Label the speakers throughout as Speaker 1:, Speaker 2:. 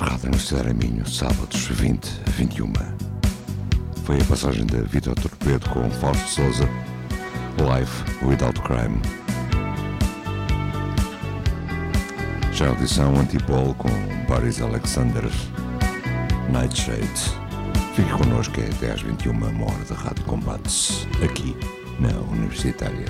Speaker 1: Rádio Universidade Minho, sábados 20 a 21. Foi a passagem da Vitor Torpedo com Fausto Souza, Life Without Crime. Já a audição Antipol com Boris Alexander, Nightshade. Fique connosco até às 21, uma hora de Rádio Combates, aqui na Universitária.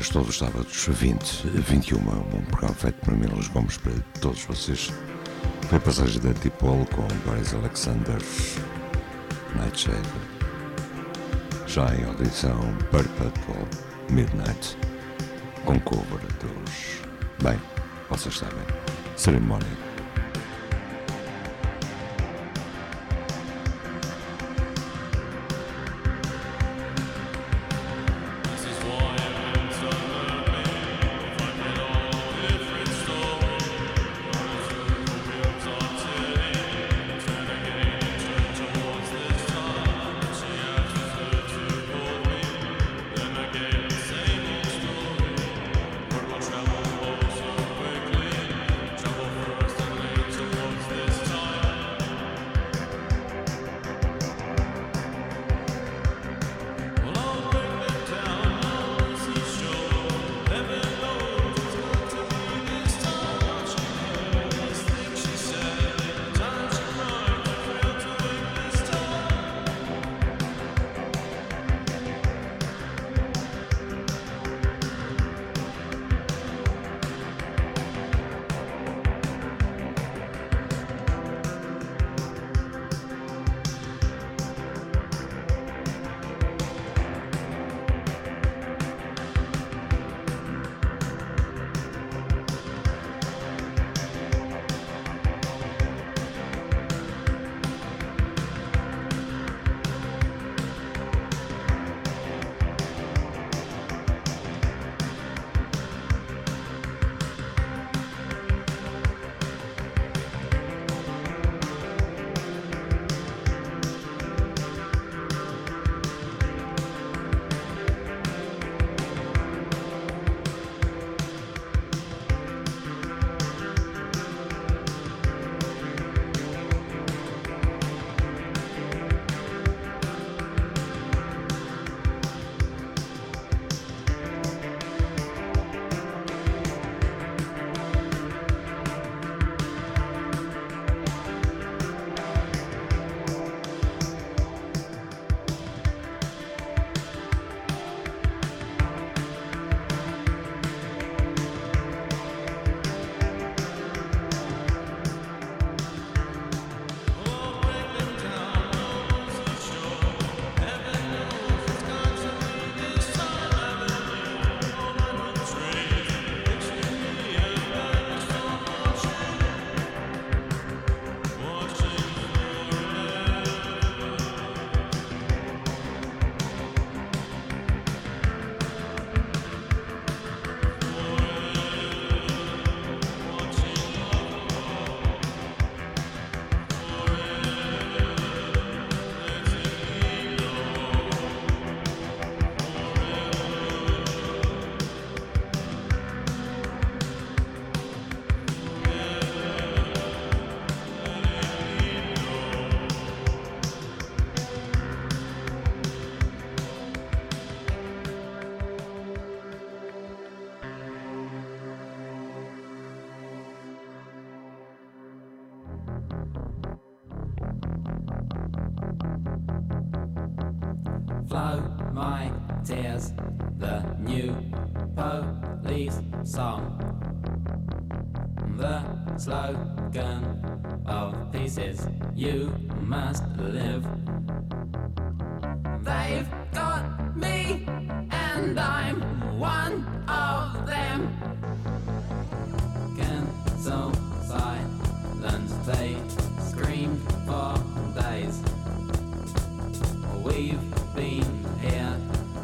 Speaker 1: Regras, todos os sábados, 20 a 21, um programa feito por mim, Luís Gomes, para todos vocês. Foi a passagem da Tipol com Boris Alexander, Nightshade. Já em audição, Perpetual Midnight, com cover dos. Bem, vocês sabem, cerimónia.
Speaker 2: says you must live. They've got me, and I'm one of them. Can Cancel silent; they scream for days. We've been here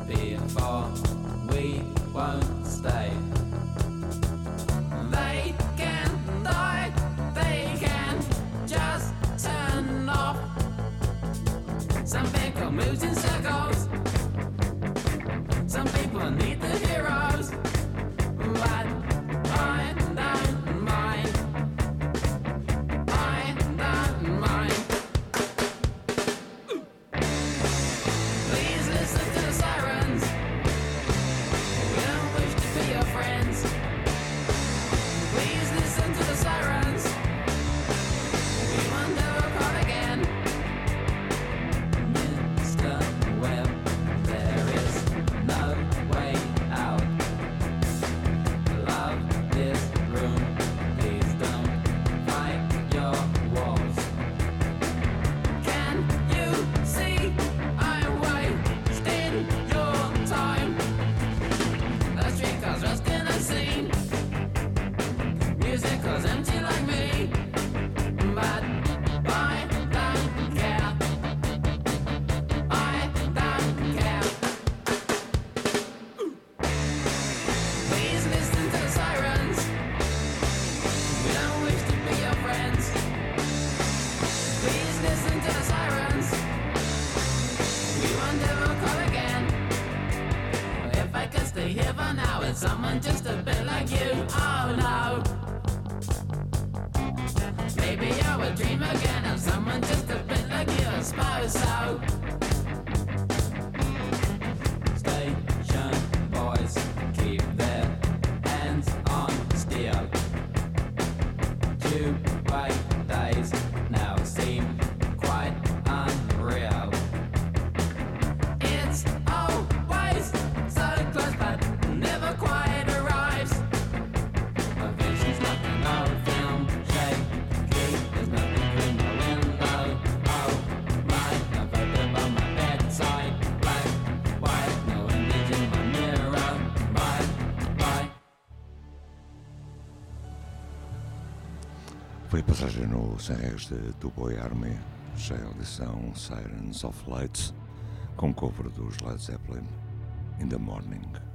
Speaker 2: before, we won't stay. two white
Speaker 3: eyes. Sérgio de Dubois Boy Army, cheio de são Sirens of Lights, com cover dos Led Zeppelin, In the Morning.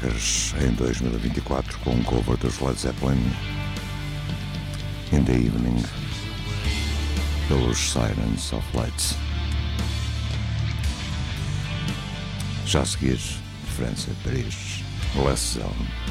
Speaker 4: Regras em 2024 com um cover dos Led Zeppelin In the Evening pelos Sirens of Lights. Já a seguir, França, Paris, Less Zone.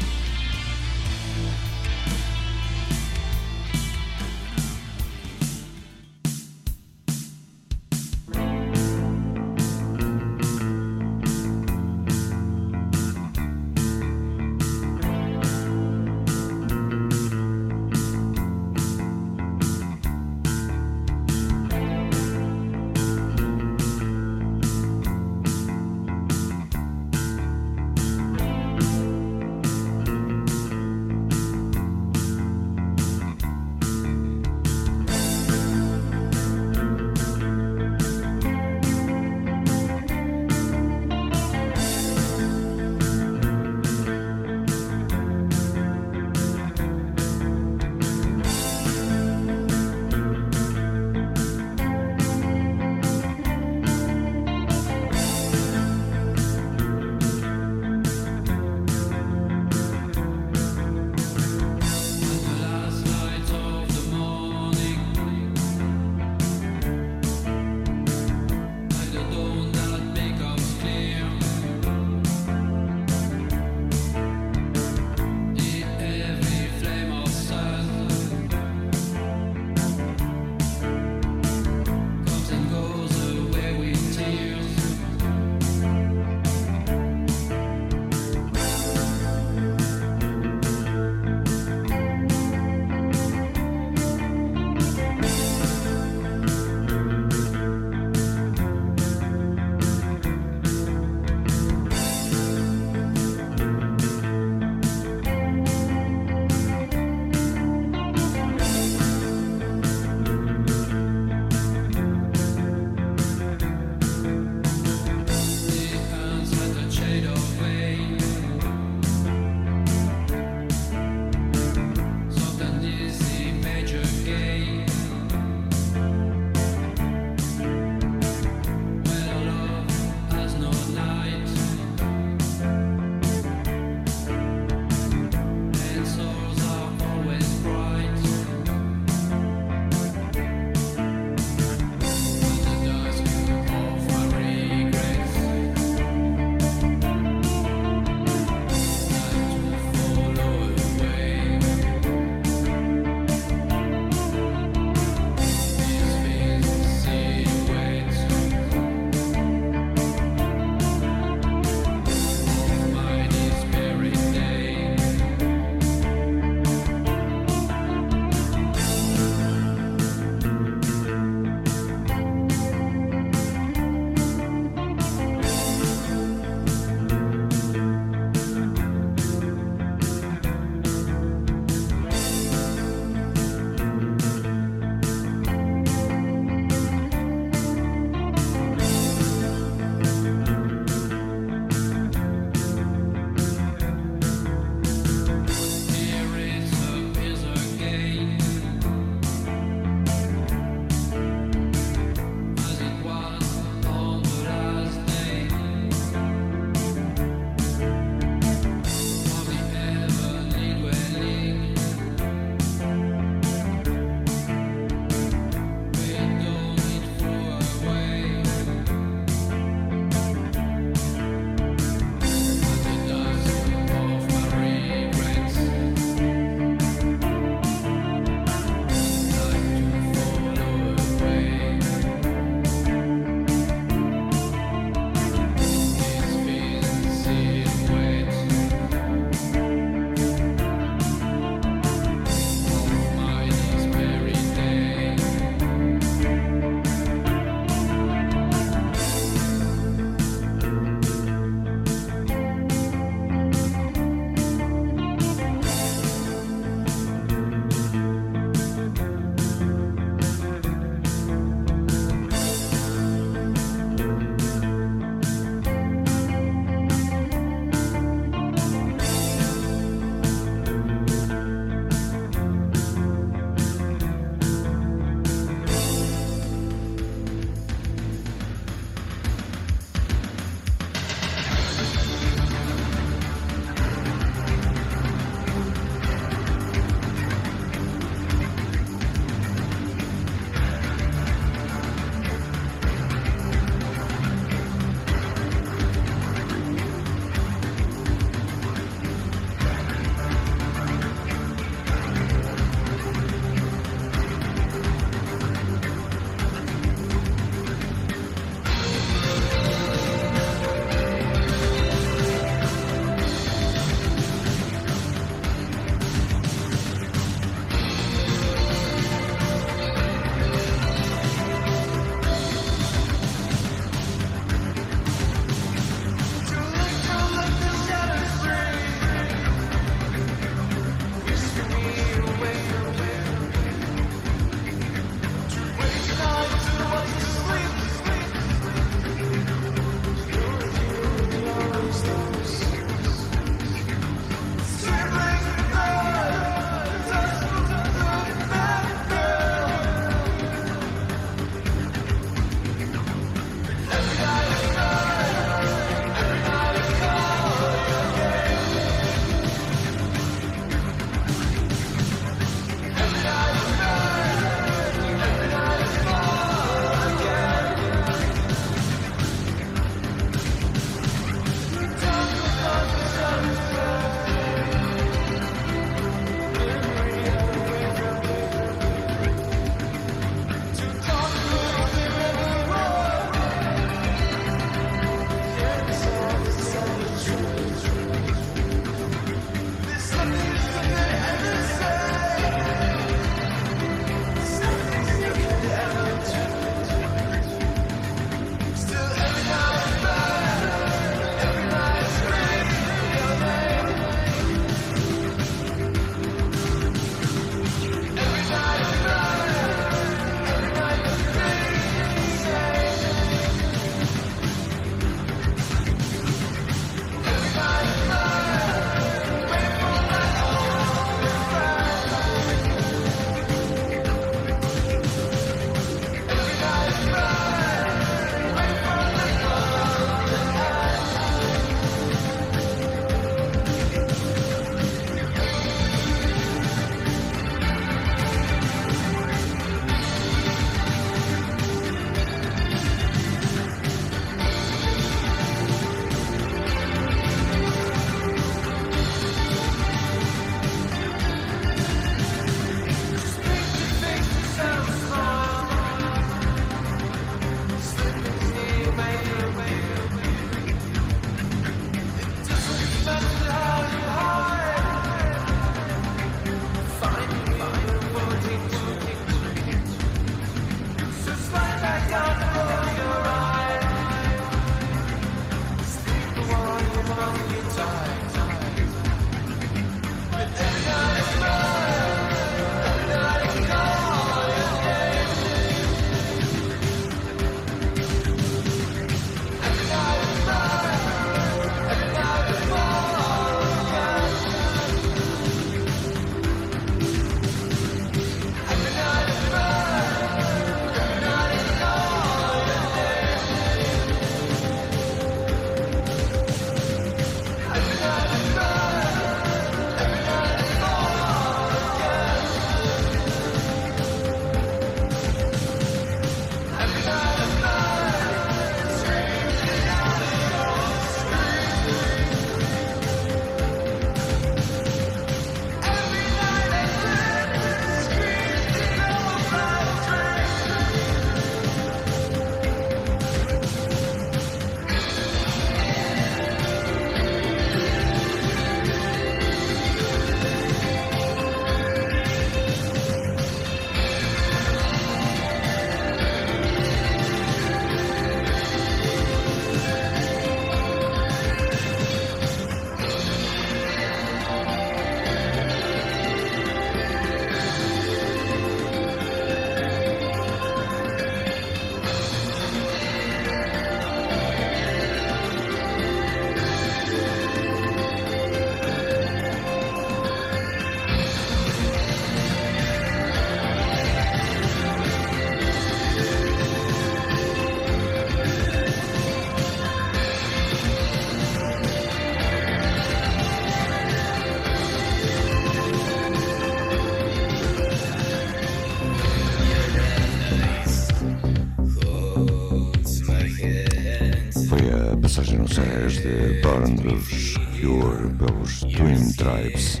Speaker 3: Twoje pasażerusy każdy baran był szpiór, był sztuim tribes.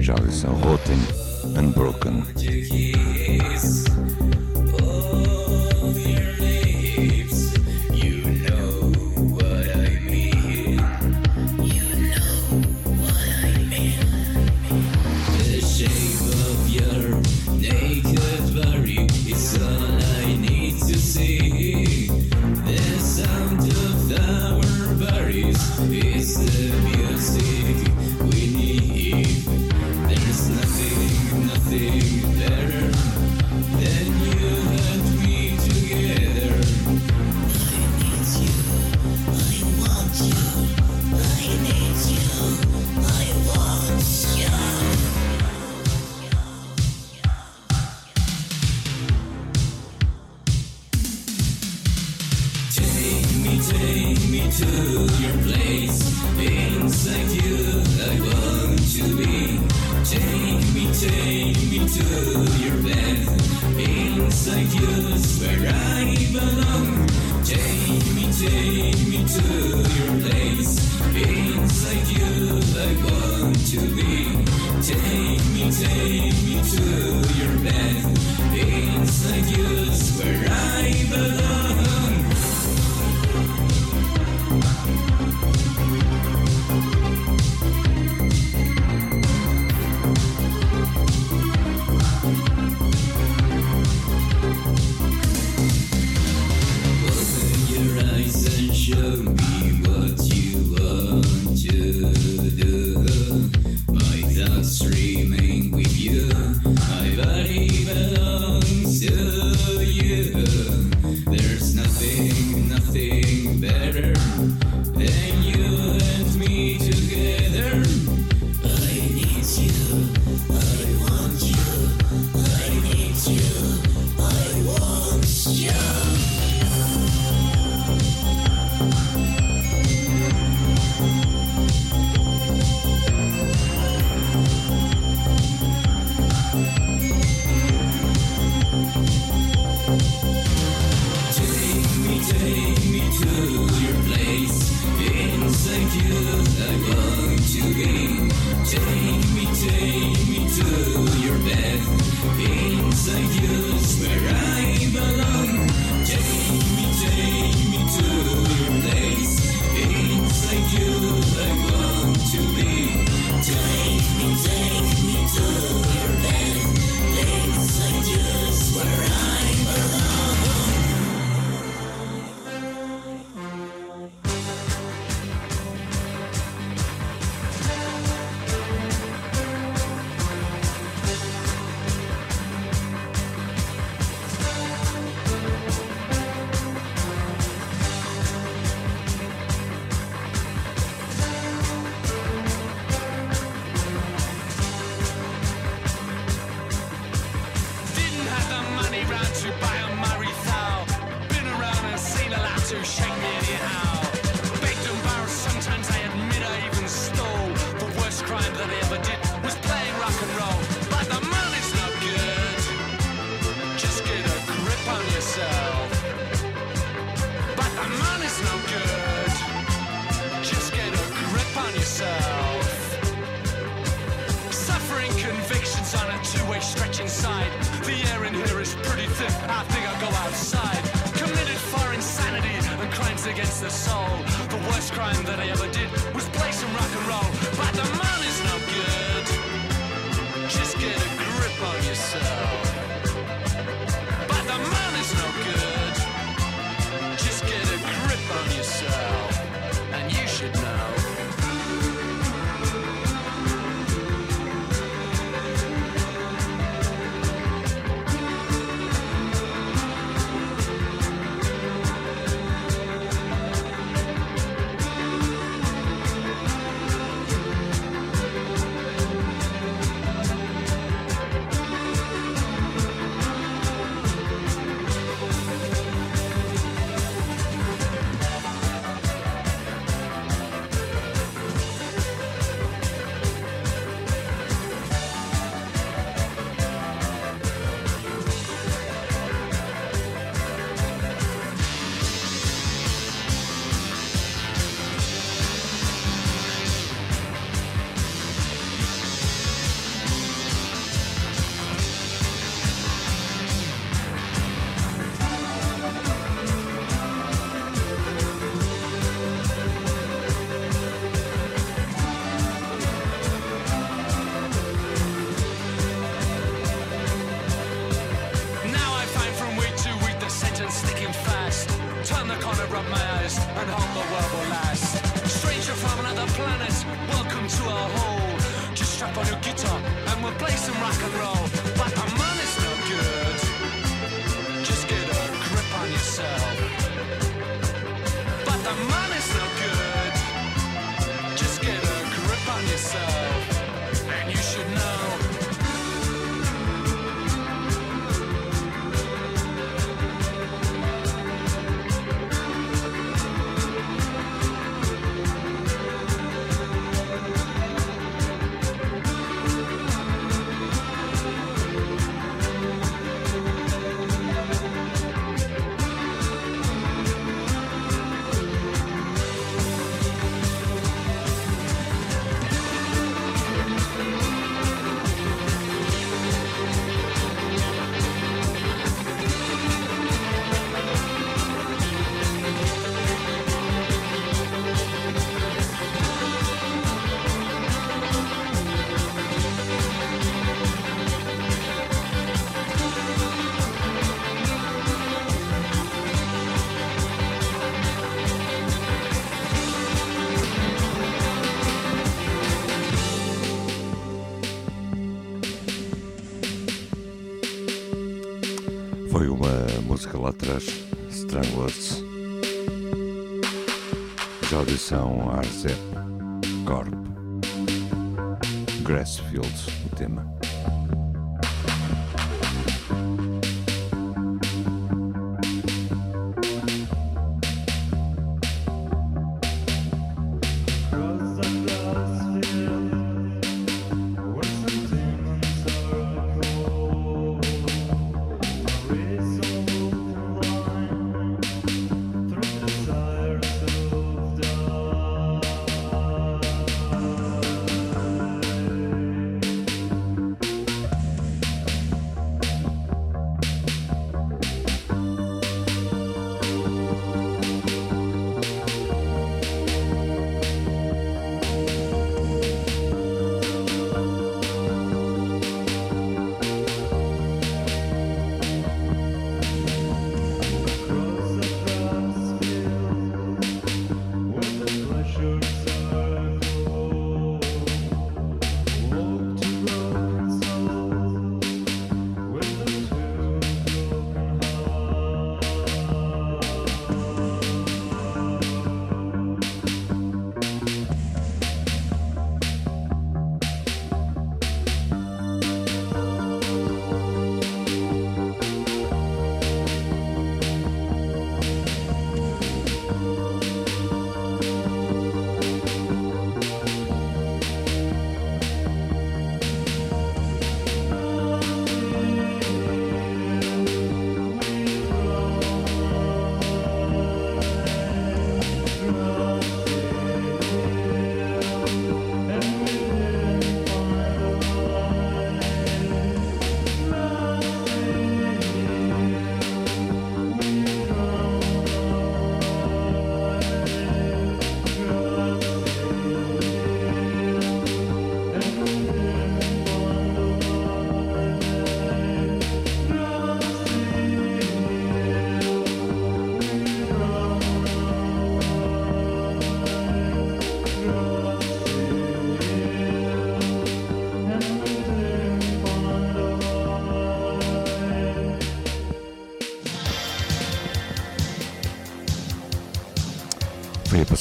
Speaker 5: Żały są hotin and Unbroken against the soul. The worst crime that I ever did was play some rock and roll. But the man is no good. Just get a grip on yourself. the corner of my eyes and hope the world will last. Stranger from another planet, welcome to our hole. Just strap on
Speaker 6: your guitar and we'll play some rock and roll. But I'm him.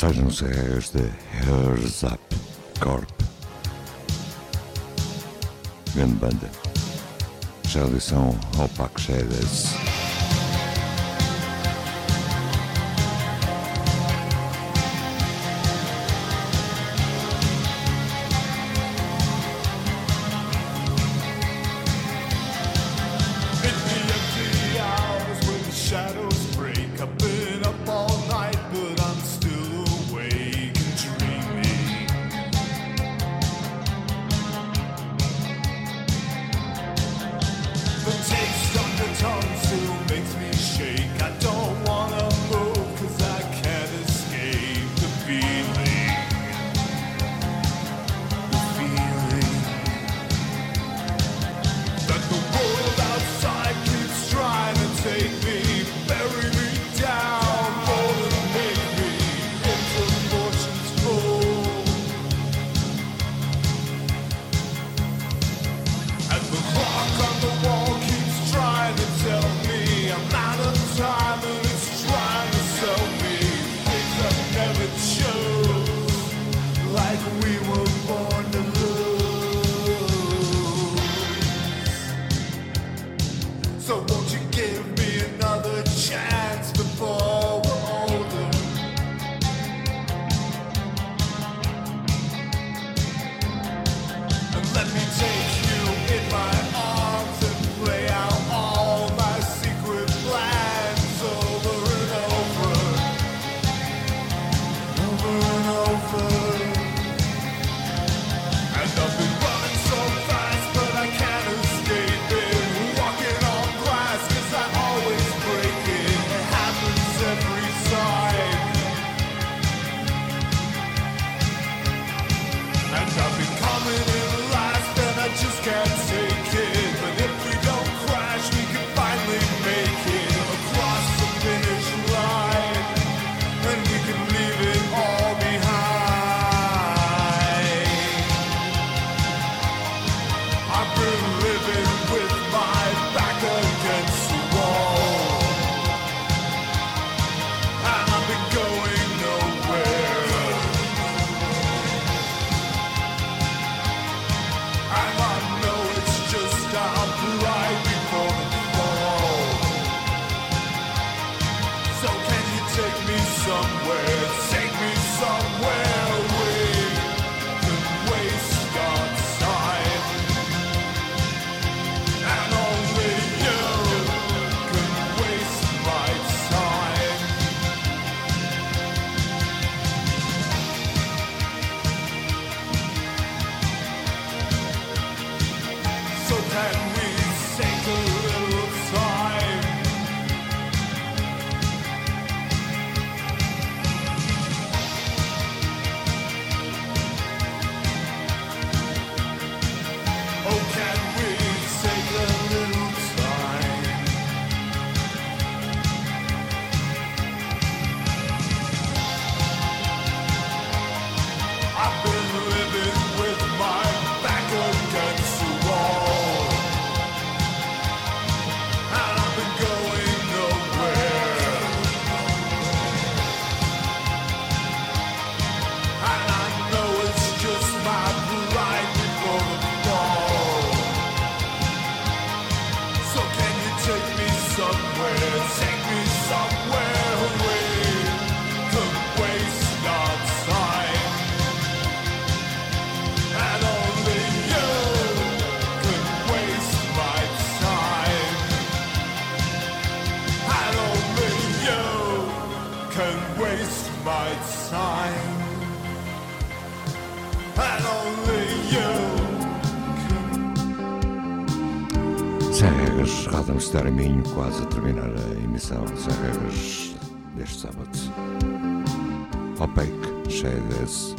Speaker 6: Sejam-nos a
Speaker 3: esta Hairs Up Corp. Grande banda. Já lição ao Paco Chedas. quase a terminar a emissão sem regras deste sábado. Opaque, Shades,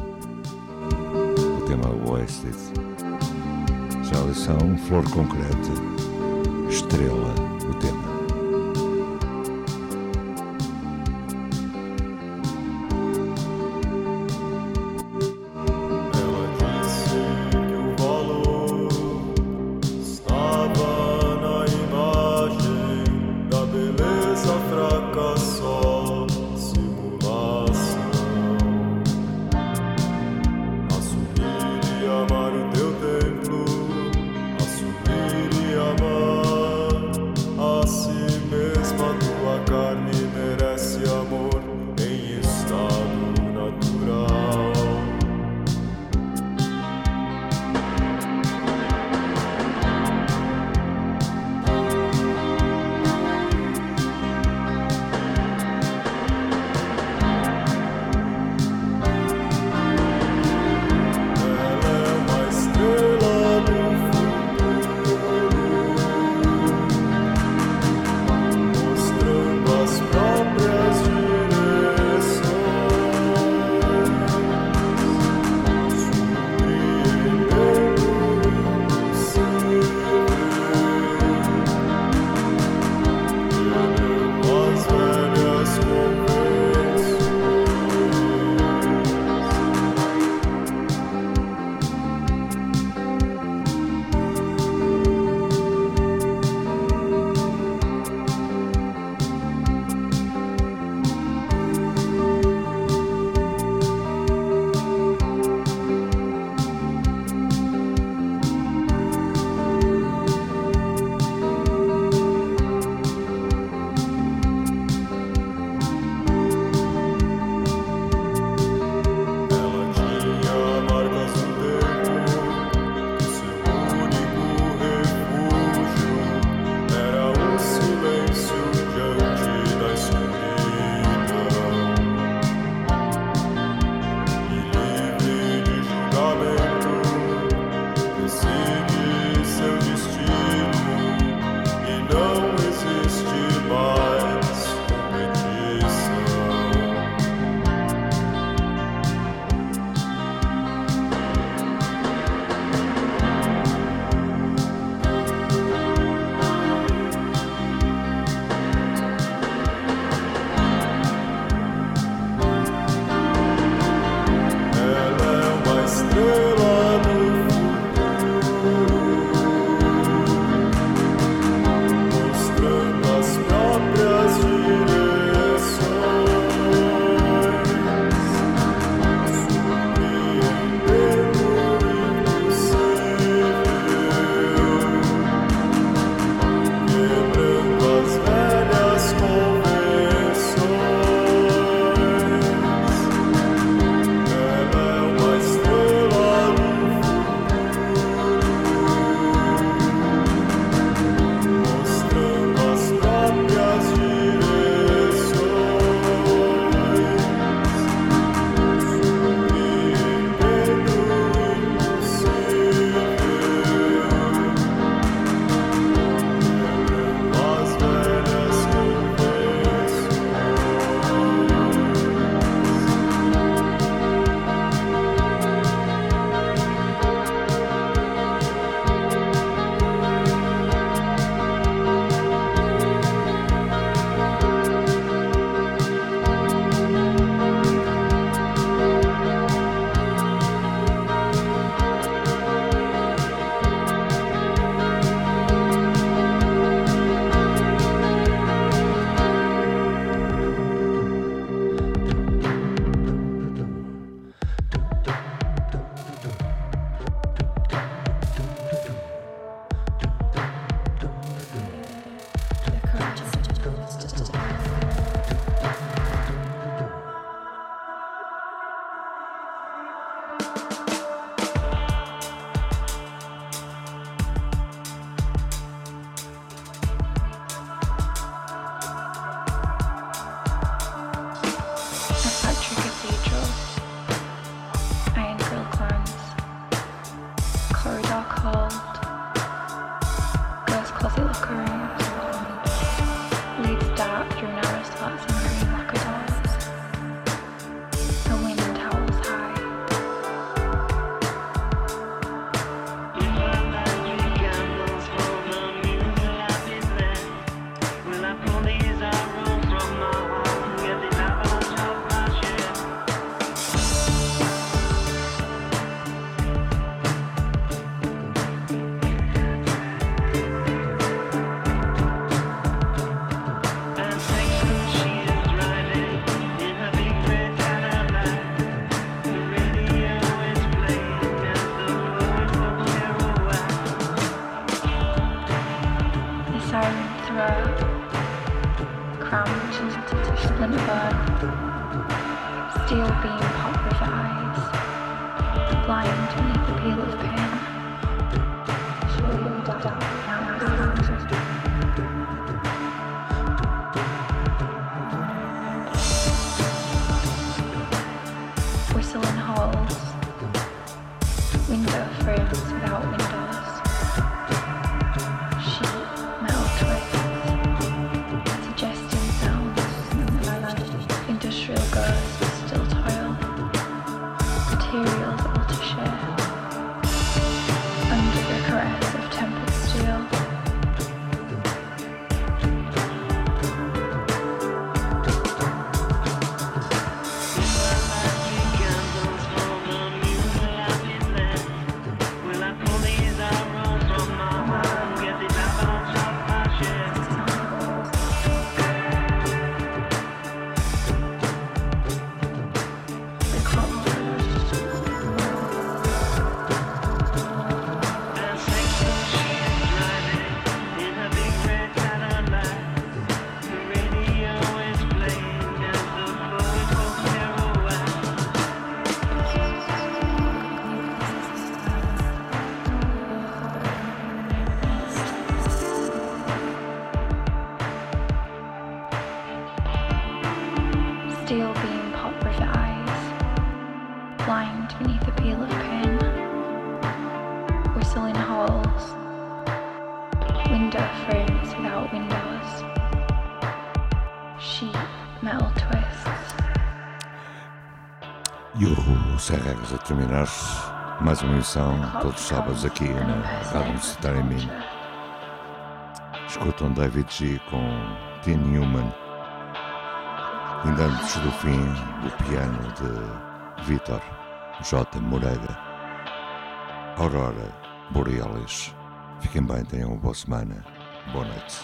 Speaker 3: o tema Wasted. Já lição Flor Concreta, Estrela.
Speaker 4: Mais uma emissão, todos os sábados aqui na Rádio Universitária em Minho. Escutam David G com Tim Newman, ainda antes do fim do piano de Vitor J. Moreira. Aurora Borealis. Fiquem bem, tenham uma boa semana. Boa noite.